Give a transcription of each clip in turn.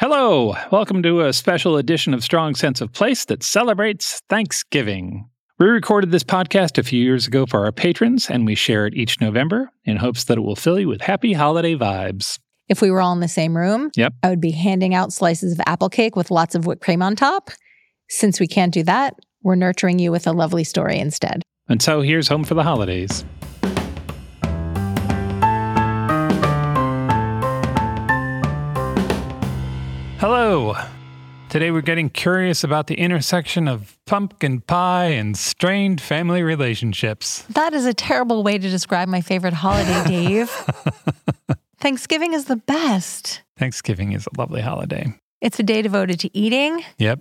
Hello, welcome to a special edition of Strong Sense of Place that celebrates Thanksgiving. We recorded this podcast a few years ago for our patrons, and we share it each November in hopes that it will fill you with happy holiday vibes. If we were all in the same room, Yep. I would be handing out slices of apple cake with lots of whipped cream on top. Since we can't do that, we're nurturing you with a lovely story instead. And so here's home for the holidays. Hello. Today we're getting curious about the intersection of pumpkin pie and strained family relationships. That is a terrible way to describe my favorite holiday, Dave. Thanksgiving is the best. Thanksgiving is a lovely holiday. It's a day devoted to eating Yep.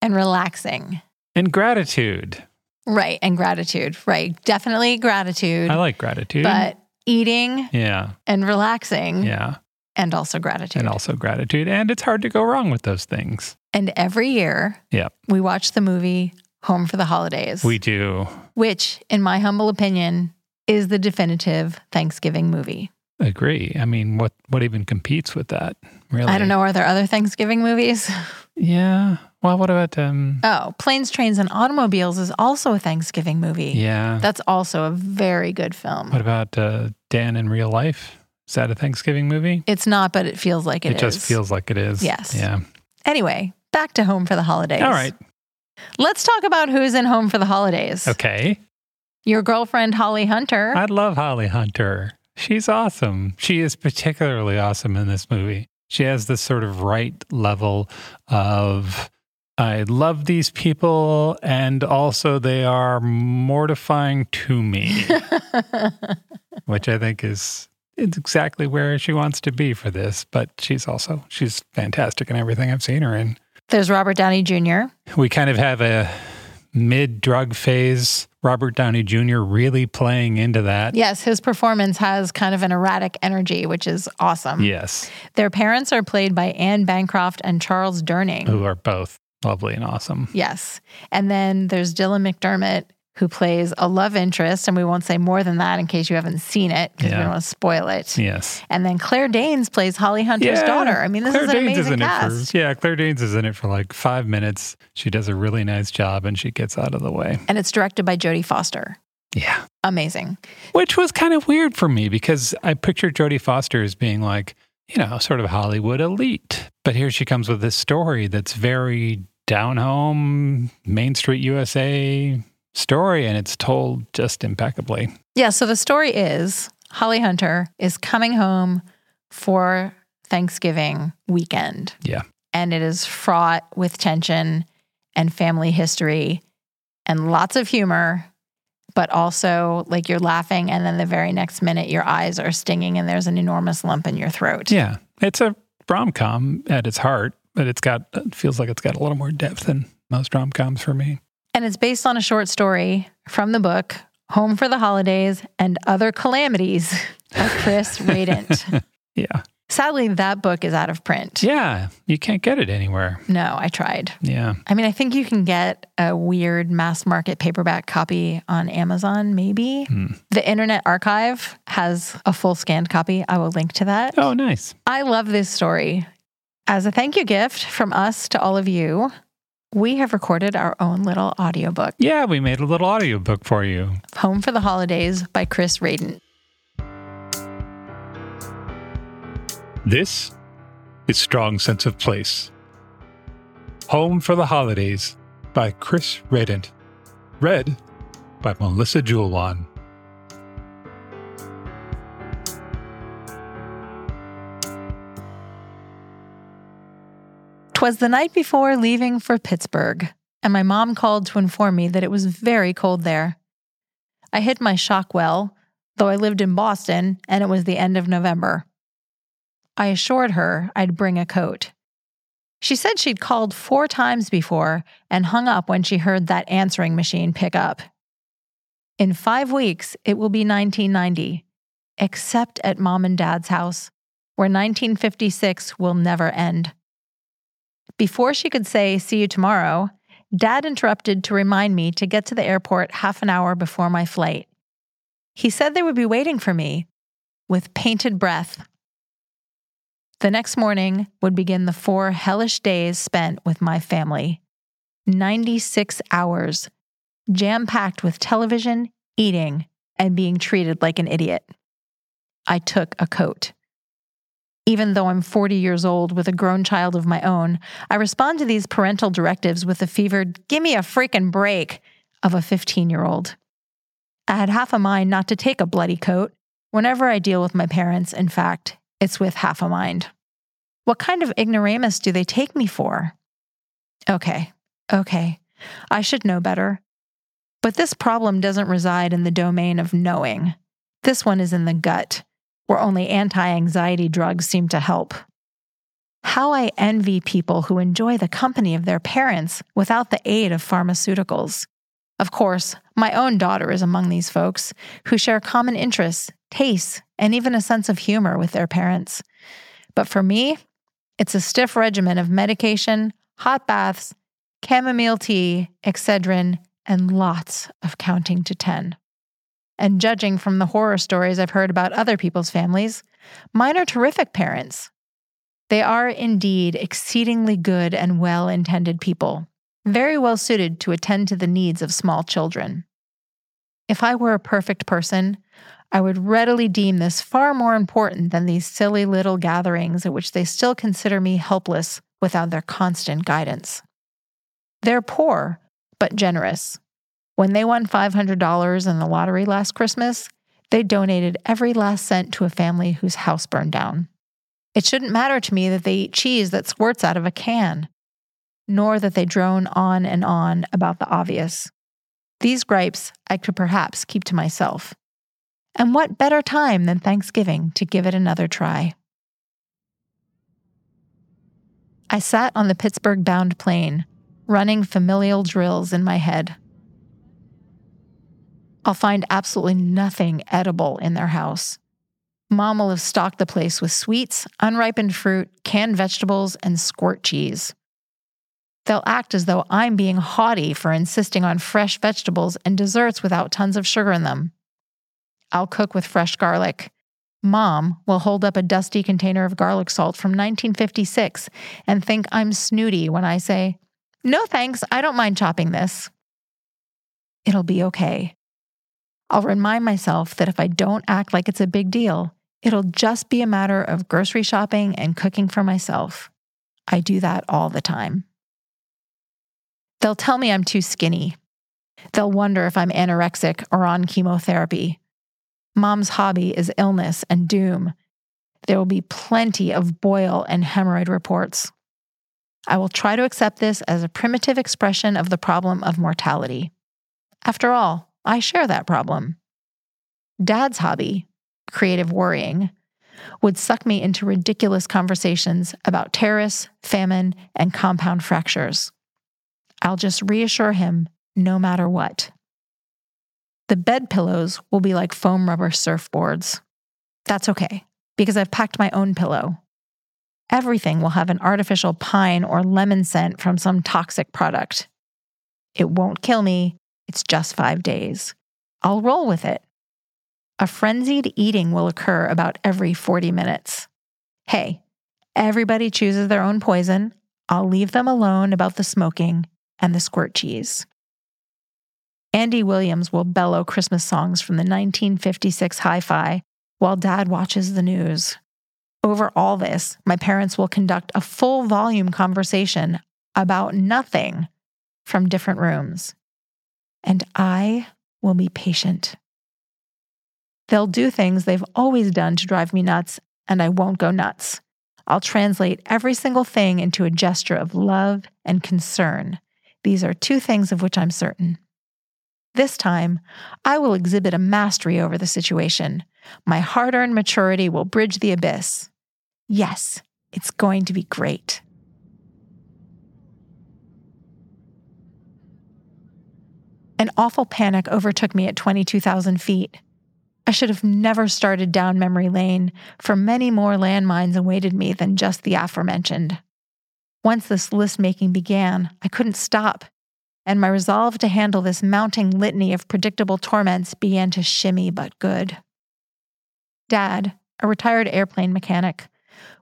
and relaxing. And gratitude. Right. And gratitude. Right. Definitely gratitude. I like gratitude. but eating yeah, and relaxing yeah. And also gratitude. And also gratitude. And it's hard to go wrong with those things. And every year, Yep. we watch the movie Home for the Holidays, We do. which, in my humble opinion, is the definitive Thanksgiving movie. Agree. I mean, what what even competes with that? Really? I don't know. Are there other Thanksgiving movies? Yeah. Well, what about um? Oh, Planes, Trains, and Automobiles is also a Thanksgiving movie. Yeah. That's also a very good film. What about uh, Dan in real life? Is that a Thanksgiving movie? It's not, but it feels like it is. It just feels like it is. Yes. Yeah. Anyway, back to Home for the Holidays. All right. Let's talk about who's in Home for the Holidays. Okay. Your girlfriend, Holly Hunter. I love Holly Hunter. She's awesome. She is particularly awesome in this movie. She has this sort of right level of I love these people and also they are mortifying to me, which I think is it's exactly where she wants to be for this, but she's also she's fantastic in everything I've seen her in. There's Robert Downey Jr. We kind of have a mid drug phase Robert Downey Jr. really playing into that. Yes, his performance has kind of an erratic energy, which is awesome. Yes. Their parents are played by Anne Bancroft and Charles Durning. who are both lovely and awesome. Yes. And then there's Dylan McDermott, who plays a love interest. And we won't say more than that in case you haven't seen it because we don't want to spoil it. Yes. And then Claire Danes plays Holly Hunter's daughter. I mean, this Claire is an Danes amazing in cast. it for yeah. Claire Danes is in it for like five minutes. She does a really nice job and she gets out of the way. And it's directed by Jodie Foster. Yeah, Amazing. which was kind of weird for me because I pictured Jodie Foster as being like you know sort of Hollywood elite, but here she comes with this story that's very down home, Main Street USA story, and it's told just impeccably. Yeah. So the story is Holly Hunter is coming home for Thanksgiving weekend. Yeah. And it is fraught with tension and family history and lots of humor, but also like you're laughing. And then the very next minute, your eyes are stinging and there's an enormous lump in your throat. Yeah, it's a rom com at its heart, but it's got it feels like it's got a little more depth than most rom coms for me. And it's based on a short story from the book Home for the Holidays and Other Calamities by Chris Radant. Yeah, Sadly, that book is out of print. yeah, you can't get it anywhere. No, I tried. Yeah, I mean, I think you can get a weird mass market paperback copy on Amazon, maybe. Hmm. The Internet Archive has a full scanned copy. I will link to that. Oh, nice. I love this story. As a thank you gift from us to all of you, we have recorded our own little audiobook, Yeah, we made a little audiobook for you. Home for the Holidays by Chris Radant. This is Strong Sense of Place. Home for the Holidays by Chris Radant. Read by Melissa Joulwan. Twas the night before leaving for Pittsburgh, and my mom called to inform me that it was very cold there. I hid my shock well, though I lived in Boston and it was the end of November. I assured her I'd bring a coat. She said she'd called four times before and hung up when she heard that answering machine pick up. In five weeks, it will be 1990, except at mom and dad's house, where 1956 will never end. Before she could say, See you tomorrow, Dad interrupted to remind me to get to the airport half an hour before my flight. He said they would be waiting for me with painted breath. The next morning would begin the four hellish days spent with my family 96 hours, jam packed with television, eating, and being treated like an idiot. I took a coat. Even though I'm 40 years old with a grown child of my own, I respond to these parental directives with the fevered, give me a freaking break of a 15 year old. I had half a mind not to take a bloody coat. Whenever I deal with my parents, in fact, it's with half a mind. What kind of ignoramus do they take me for? Okay, okay, I should know better. But this problem doesn't reside in the domain of knowing. This one is in the gut, where only anti anxiety drugs seem to help. How I envy people who enjoy the company of their parents without the aid of pharmaceuticals. Of course, my own daughter is among these folks who share common interests, tastes, and even a sense of humor with their parents. But for me, it's a stiff regimen of medication, hot baths, chamomile tea, Excedrin, and lots of counting to 10. And judging from the horror stories I've heard about other people's families, mine are terrific parents. They are indeed exceedingly good and well intended people, very well suited to attend to the needs of small children. If I were a perfect person, I would readily deem this far more important than these silly little gatherings at which they still consider me helpless without their constant guidance. They're poor, but generous. When they won $500 in the lottery last Christmas, they donated every last cent to a family whose house burned down. It shouldn't matter to me that they eat cheese that squirts out of a can, nor that they drone on and on about the obvious. These gripes I could perhaps keep to myself. And what better time than Thanksgiving to give it another try? I sat on the Pittsburgh bound plane, running familial drills in my head. I'll find absolutely nothing edible in their house. Mom will have stocked the place with sweets, unripened fruit, canned vegetables, and squirt cheese. They'll act as though I'm being haughty for insisting on fresh vegetables and desserts without tons of sugar in them. I'll cook with fresh garlic. Mom will hold up a dusty container of garlic salt from 1956 and think I'm snooty when I say, no thanks, I don't mind chopping this. It'll be okay. I'll remind myself that if I don't act like it's a big deal, it'll just be a matter of grocery shopping and cooking for myself. I do that all the time. They'll tell me I'm too skinny. They'll wonder if I'm anorexic or on chemotherapy. Mom's hobby is illness and doom. There will be plenty of boil and hemorrhoid reports. I will try to accept this as a primitive expression of the problem of mortality. After all, I share that problem. Dad's hobby, creative worrying, would suck me into ridiculous conversations about terrorists, famine, and compound fractures. I'll just reassure him no matter what. The bed pillows will be like foam rubber surfboards. That's okay, because I've packed my own pillow. Everything will have an artificial pine or lemon scent from some toxic product. It won't kill me, it's just five days. I'll roll with it. A frenzied eating will occur about every 40 minutes. Hey, everybody chooses their own poison. I'll leave them alone about the smoking and the squirt cheese. Andy Williams will bellow Christmas songs from the 1956 hi fi while dad watches the news. Over all this, my parents will conduct a full volume conversation about nothing from different rooms and I will be patient. They'll do things they've always done to drive me nuts, and I won't go nuts. I'll translate every single thing into a gesture of love and concern. These are two things of which I'm certain. This time, I will exhibit a mastery over the situation. My hard earned maturity will bridge the abyss. Yes, it's going to be great. An awful panic overtook me at 22,000 feet. I should have never started down memory lane, for many more landmines awaited me than just the aforementioned. Once this list making began, I couldn't stop, and my resolve to handle this mounting litany of predictable torments began to shimmy but good. Dad, a retired airplane mechanic,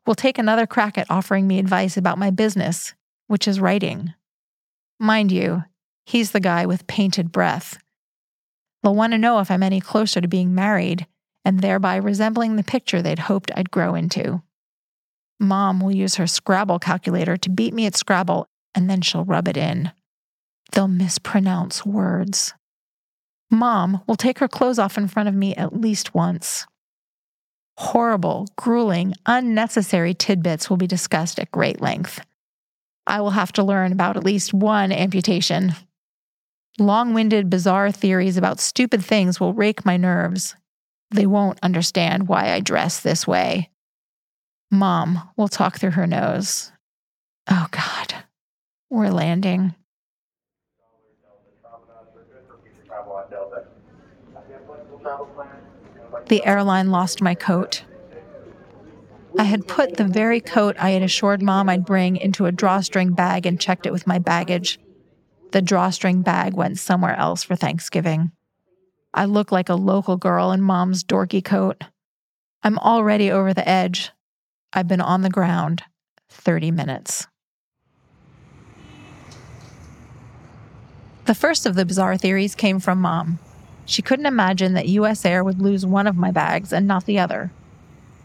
will take another crack at offering me advice about my business, which is writing. Mind you, he's the guy with painted breath. They'll want to know if I'm any closer to being married and thereby resembling the picture they'd hoped I'd grow into. Mom will use her Scrabble calculator to beat me at Scrabble, and then she'll rub it in. They'll mispronounce words. Mom will take her clothes off in front of me at least once. Horrible, grueling, unnecessary tidbits will be discussed at great length. I will have to learn about at least one amputation. Long winded, bizarre theories about stupid things will rake my nerves. They won't understand why I dress this way. Mom will talk through her nose. Oh, God. We're landing. The airline lost my coat. I had put the very coat I had assured mom I'd bring into a drawstring bag and checked it with my baggage. The drawstring bag went somewhere else for Thanksgiving. I look like a local girl in mom's dorky coat. I'm already over the edge. I've been on the ground 30 minutes. The first of the bizarre theories came from mom. She couldn't imagine that US Air would lose one of my bags and not the other.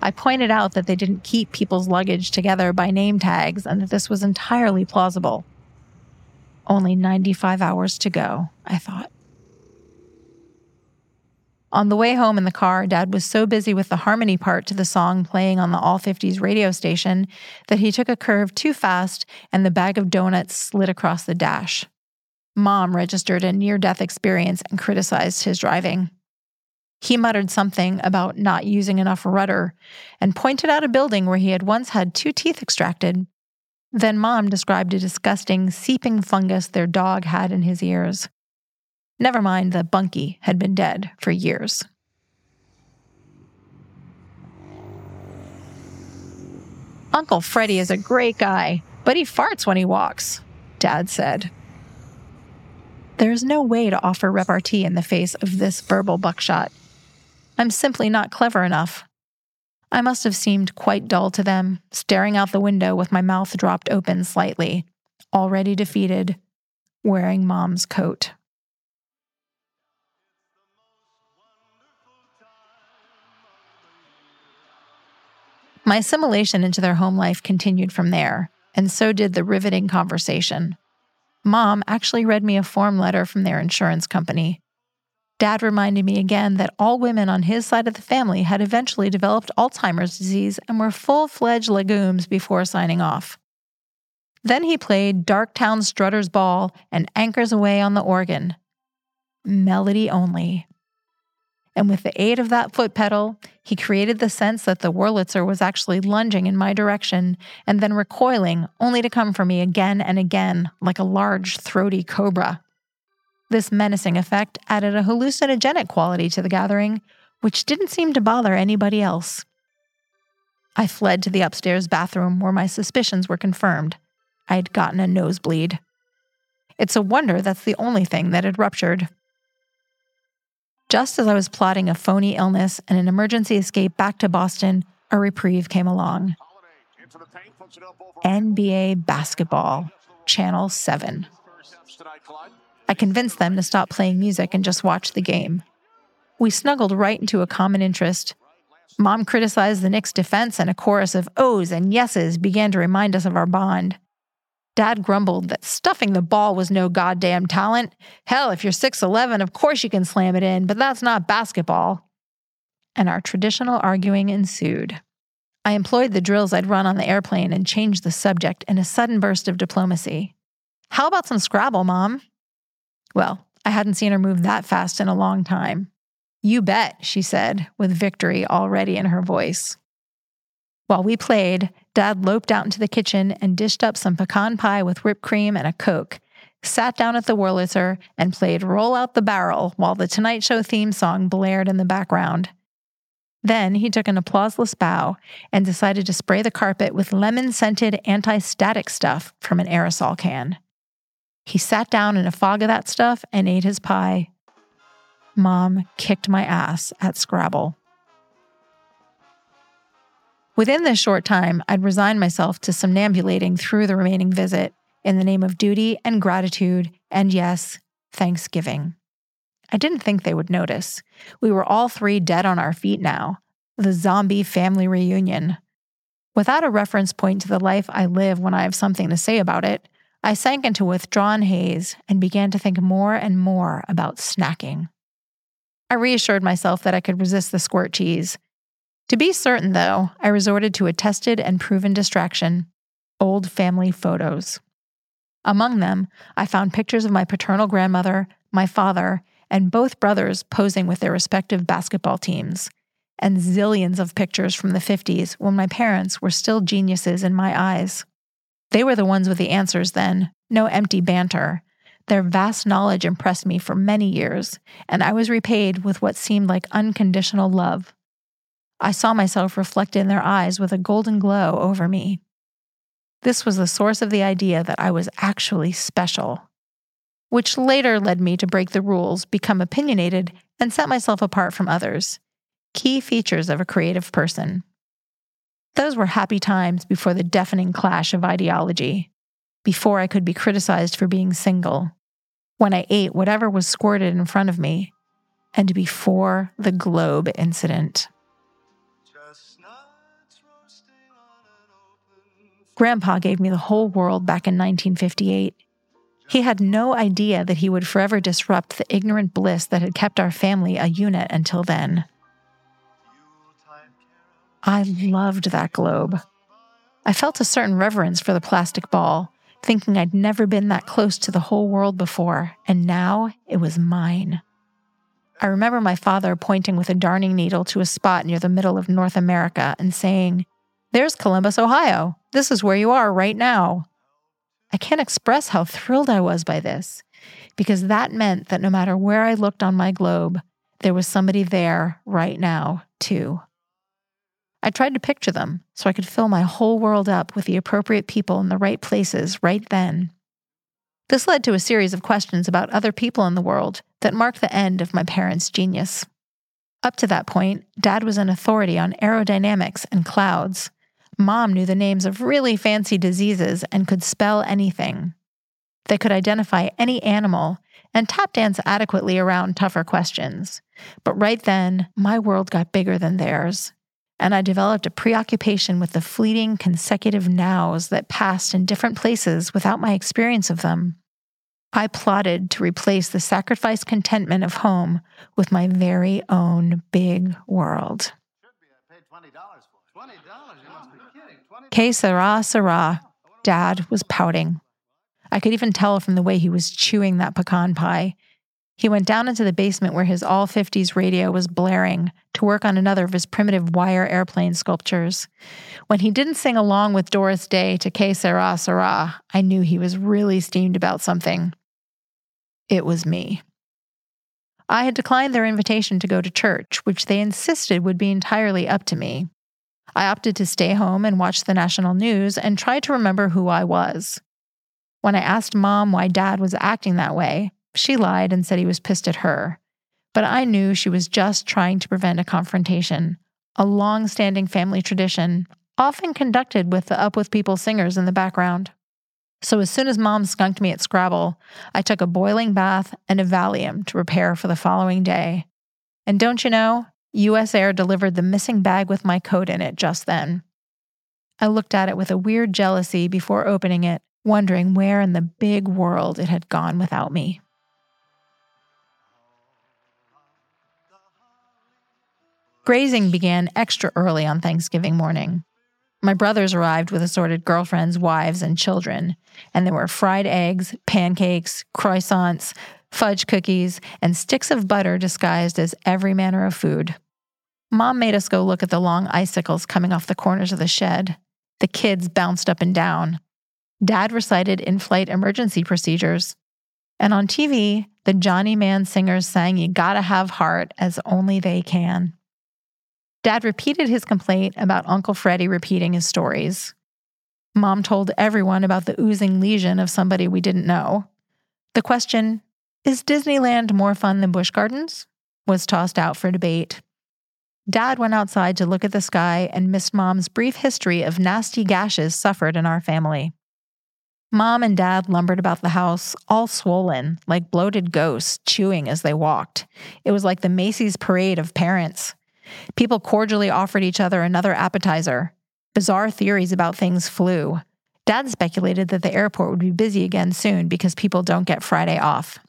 I pointed out that they didn't keep people's luggage together by name tags and that this was entirely plausible. Only 95 hours to go, I thought. On the way home in the car, Dad was so busy with the harmony part to the song playing on the All 50s radio station that he took a curve too fast and the bag of donuts slid across the dash. Mom registered a near death experience and criticized his driving. He muttered something about not using enough rudder and pointed out a building where he had once had two teeth extracted. Then Mom described a disgusting, seeping fungus their dog had in his ears. Never mind that Bunky had been dead for years. Uncle Freddie is a great guy, but he farts when he walks, Dad said. There is no way to offer repartee in the face of this verbal buckshot. I'm simply not clever enough. I must have seemed quite dull to them, staring out the window with my mouth dropped open slightly, already defeated, wearing mom's coat. My assimilation into their home life continued from there, and so did the riveting conversation. Mom actually read me a form letter from their insurance company. Dad reminded me again that all women on his side of the family had eventually developed Alzheimer's disease and were full fledged legumes before signing off. Then he played Darktown Strutter's Ball and Anchors Aweigh on the organ. Melody only. And with the aid of that foot pedal, he created the sense that the Wurlitzer was actually lunging in my direction and then recoiling, only to come for me again and again like a large, throaty cobra. This menacing effect added a hallucinogenic quality to the gathering, which didn't seem to bother anybody else. I fled to the upstairs bathroom where my suspicions were confirmed. I'd gotten a nosebleed. It's a wonder that's the only thing that had ruptured. Just as I was plotting a phony illness and an emergency escape back to Boston, a reprieve came along. NBA basketball, Channel 7. I convinced them to stop playing music and just watch the game. We snuggled right into a common interest. Mom criticized the Knicks' defense, and a chorus of ohs and yeses began to remind us of our bond. Dad grumbled that stuffing the ball was no goddamn talent. Hell, if you're 6'11, of course you can slam it in, but that's not basketball. And our traditional arguing ensued. I employed the drills I'd run on the airplane and changed the subject in a sudden burst of diplomacy. How about some Scrabble, Mom? Well, I hadn't seen her move that fast in a long time. You bet, she said, with victory already in her voice. While we played, Dad loped out into the kitchen and dished up some pecan pie with whipped cream and a Coke, sat down at the Wurlitzer, and played Roll Out the Barrel while the Tonight Show theme song blared in the background. Then he took an applauseless bow and decided to spray the carpet with lemon scented anti static stuff from an aerosol can. He sat down in a fog of that stuff and ate his pie. Mom kicked my ass at Scrabble. Within this short time, I'd resigned myself to somnambulating through the remaining visit in the name of duty and gratitude, and yes, Thanksgiving. I didn't think they would notice. We were all three dead on our feet now. The zombie family reunion. Without a reference point to the life I live when I have something to say about it, I sank into withdrawn haze and began to think more and more about snacking. I reassured myself that I could resist the squirt cheese. To be certain, though, I resorted to a tested and proven distraction old family photos. Among them, I found pictures of my paternal grandmother, my father, and both brothers posing with their respective basketball teams, and zillions of pictures from the 50s when my parents were still geniuses in my eyes. They were the ones with the answers then, no empty banter. Their vast knowledge impressed me for many years, and I was repaid with what seemed like unconditional love. I saw myself reflected in their eyes with a golden glow over me. This was the source of the idea that I was actually special, which later led me to break the rules, become opinionated, and set myself apart from others. Key features of a creative person. Those were happy times before the deafening clash of ideology, before I could be criticized for being single, when I ate whatever was squirted in front of me, and before the Globe incident. Grandpa gave me the whole world back in 1958. He had no idea that he would forever disrupt the ignorant bliss that had kept our family a unit until then. I loved that globe. I felt a certain reverence for the plastic ball, thinking I'd never been that close to the whole world before, and now it was mine. I remember my father pointing with a darning needle to a spot near the middle of North America and saying, there's Columbus, Ohio. This is where you are right now. I can't express how thrilled I was by this, because that meant that no matter where I looked on my globe, there was somebody there right now, too. I tried to picture them so I could fill my whole world up with the appropriate people in the right places right then. This led to a series of questions about other people in the world that marked the end of my parents' genius. Up to that point, Dad was an authority on aerodynamics and clouds, Mom knew the names of really fancy diseases and could spell anything. They could identify any animal and tap dance adequately around tougher questions. But right then, my world got bigger than theirs, and I developed a preoccupation with the fleeting consecutive nows that passed in different places without my experience of them. I plotted to replace the sacrificed contentment of home with my very own big world. Que sera, sera. Dad was pouting. I could even tell from the way he was chewing that pecan pie. He went down into the basement where his all 50s radio was blaring to work on another of his primitive wire airplane sculptures. When he didn't sing along with Doris Day to Que Sera Sera, I knew he was really steamed about something. It was me. I had declined their invitation to go to church, which they insisted would be entirely up to me. I opted to stay home and watch the national news and try to remember who I was. When I asked mom why dad was acting that way, she lied and said he was pissed at her. But I knew she was just trying to prevent a confrontation, a long standing family tradition, often conducted with the Up With People singers in the background. So as soon as mom skunked me at Scrabble, I took a boiling bath and a Valium to prepare for the following day. And don't you know, US Air delivered the missing bag with my coat in it just then. I looked at it with a weird jealousy before opening it, wondering where in the big world it had gone without me. Grazing began extra early on Thanksgiving morning. My brothers arrived with assorted girlfriends, wives, and children, and there were fried eggs, pancakes, croissants, fudge cookies, and sticks of butter disguised as every manner of food. Mom made us go look at the long icicles coming off the corners of the shed. The kids bounced up and down. Dad recited in flight emergency procedures. And on TV, the Johnny Mann singers sang You Gotta Have Heart as only they can. Dad repeated his complaint about Uncle Freddie repeating his stories. Mom told everyone about the oozing lesion of somebody we didn't know. The question, is Disneyland more fun than Busch Gardens? was tossed out for debate. Dad went outside to look at the sky and missed Mom's brief history of nasty gashes suffered in our family. Mom and Dad lumbered about the house, all swollen, like bloated ghosts, chewing as they walked. It was like the Macy's parade of parents. People cordially offered each other another appetizer. Bizarre theories about things flew. Dad speculated that the airport would be busy again soon because people don't get Friday off.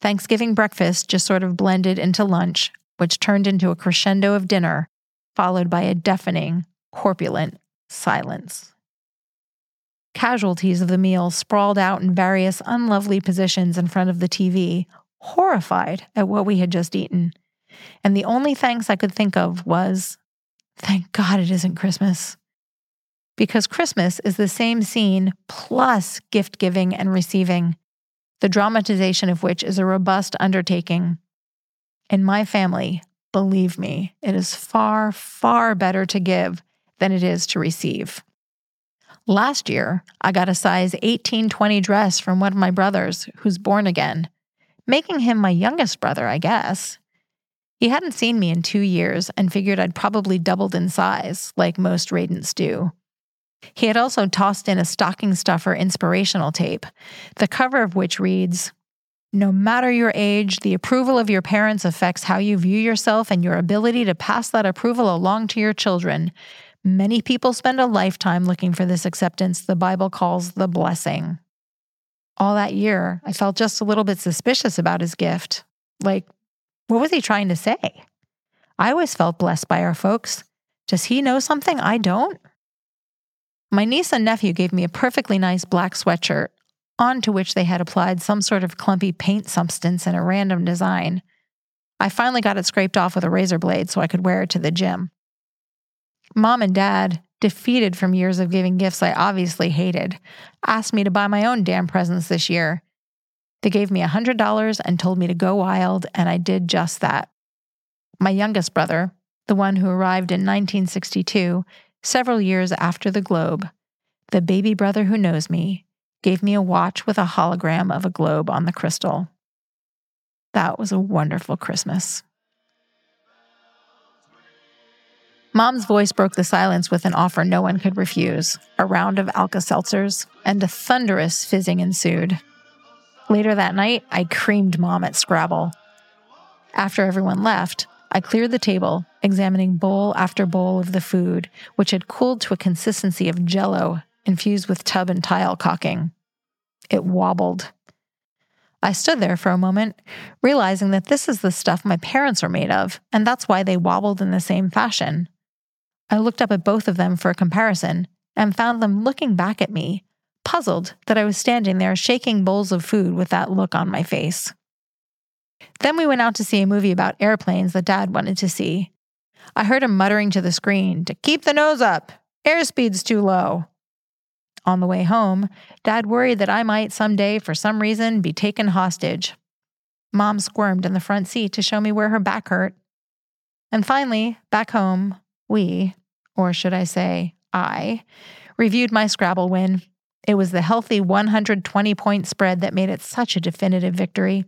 Thanksgiving breakfast just sort of blended into lunch, which turned into a crescendo of dinner, followed by a deafening, corpulent silence. Casualties of the meal sprawled out in various unlovely positions in front of the TV, horrified at what we had just eaten. And the only thanks I could think of was, thank God it isn't Christmas. Because Christmas is the same scene plus gift giving and receiving, the dramatization of which is a robust undertaking in my family, believe me, it is far, far better to give than it is to receive. Last year, I got a size 1820 dress from one of my brothers who's born again, making him my youngest brother, I guess. He hadn't seen me in two years and figured I'd probably doubled in size, like most Radants do. He had also tossed in a stocking stuffer inspirational tape, the cover of which reads no matter your age, the approval of your parents affects how you view yourself and your ability to pass that approval along to your children. Many people spend a lifetime looking for this acceptance the Bible calls the blessing. All that year, I felt just a little bit suspicious about his gift. Like, what was he trying to say? I always felt blessed by our folks. Does he know something I don't? My niece and nephew gave me a perfectly nice black sweatshirt onto which they had applied some sort of clumpy paint substance in a random design. I finally got it scraped off with a razor blade so I could wear it to the gym. Mom and Dad, defeated from years of giving gifts I obviously hated, asked me to buy my own damn presents this year. They gave me a $100 and told me to go wild, and I did just that. My youngest brother, the one who arrived in 1962, several years after the globe, the baby brother who knows me, gave me a watch with a hologram of a globe on the crystal. That was a wonderful Christmas. Mom's voice broke the silence with an offer no one could refuse a round of Alka Seltzers, and a thunderous fizzing ensued. Later that night, I creamed Mom at Scrabble. After everyone left, I cleared the table, examining bowl after bowl of the food, which had cooled to a consistency of jello infused with tub and tile caulking. It wobbled. I stood there for a moment, realizing that this is the stuff my parents are made of, and that's why they wobbled in the same fashion. I looked up at both of them for a comparison and found them looking back at me, puzzled that I was standing there shaking bowls of food with that look on my face. Then we went out to see a movie about airplanes that Dad wanted to see. I heard him muttering to the screen to keep the nose up, airspeed's too low. On the way home, Dad worried that I might someday, for some reason, be taken hostage. Mom squirmed in the front seat to show me where her back hurt. And finally, back home, we, or should I say, I, reviewed my Scrabble win. It was the healthy 120 point spread that made it such a definitive victory.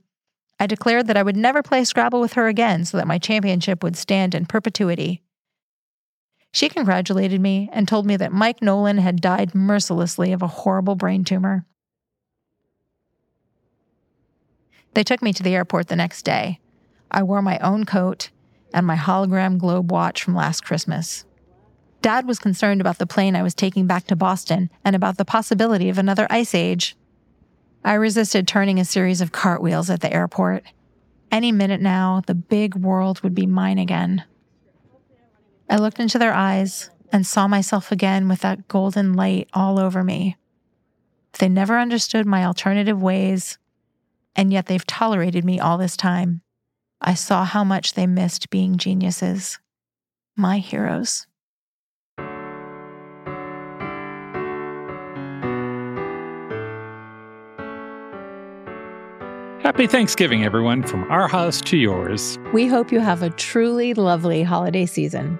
I declared that I would never play Scrabble with her again so that my championship would stand in perpetuity. She congratulated me and told me that Mike Nolan had died mercilessly of a horrible brain tumor. They took me to the airport the next day. I wore my own coat and my hologram globe watch from last Christmas. Dad was concerned about the plane I was taking back to Boston and about the possibility of another ice age. I resisted turning a series of cartwheels at the airport. Any minute now, the big world would be mine again. I looked into their eyes and saw myself again with that golden light all over me. They never understood my alternative ways, and yet they've tolerated me all this time. I saw how much they missed being geniuses, my heroes. Happy Thanksgiving, everyone, from our house to yours. We hope you have a truly lovely holiday season.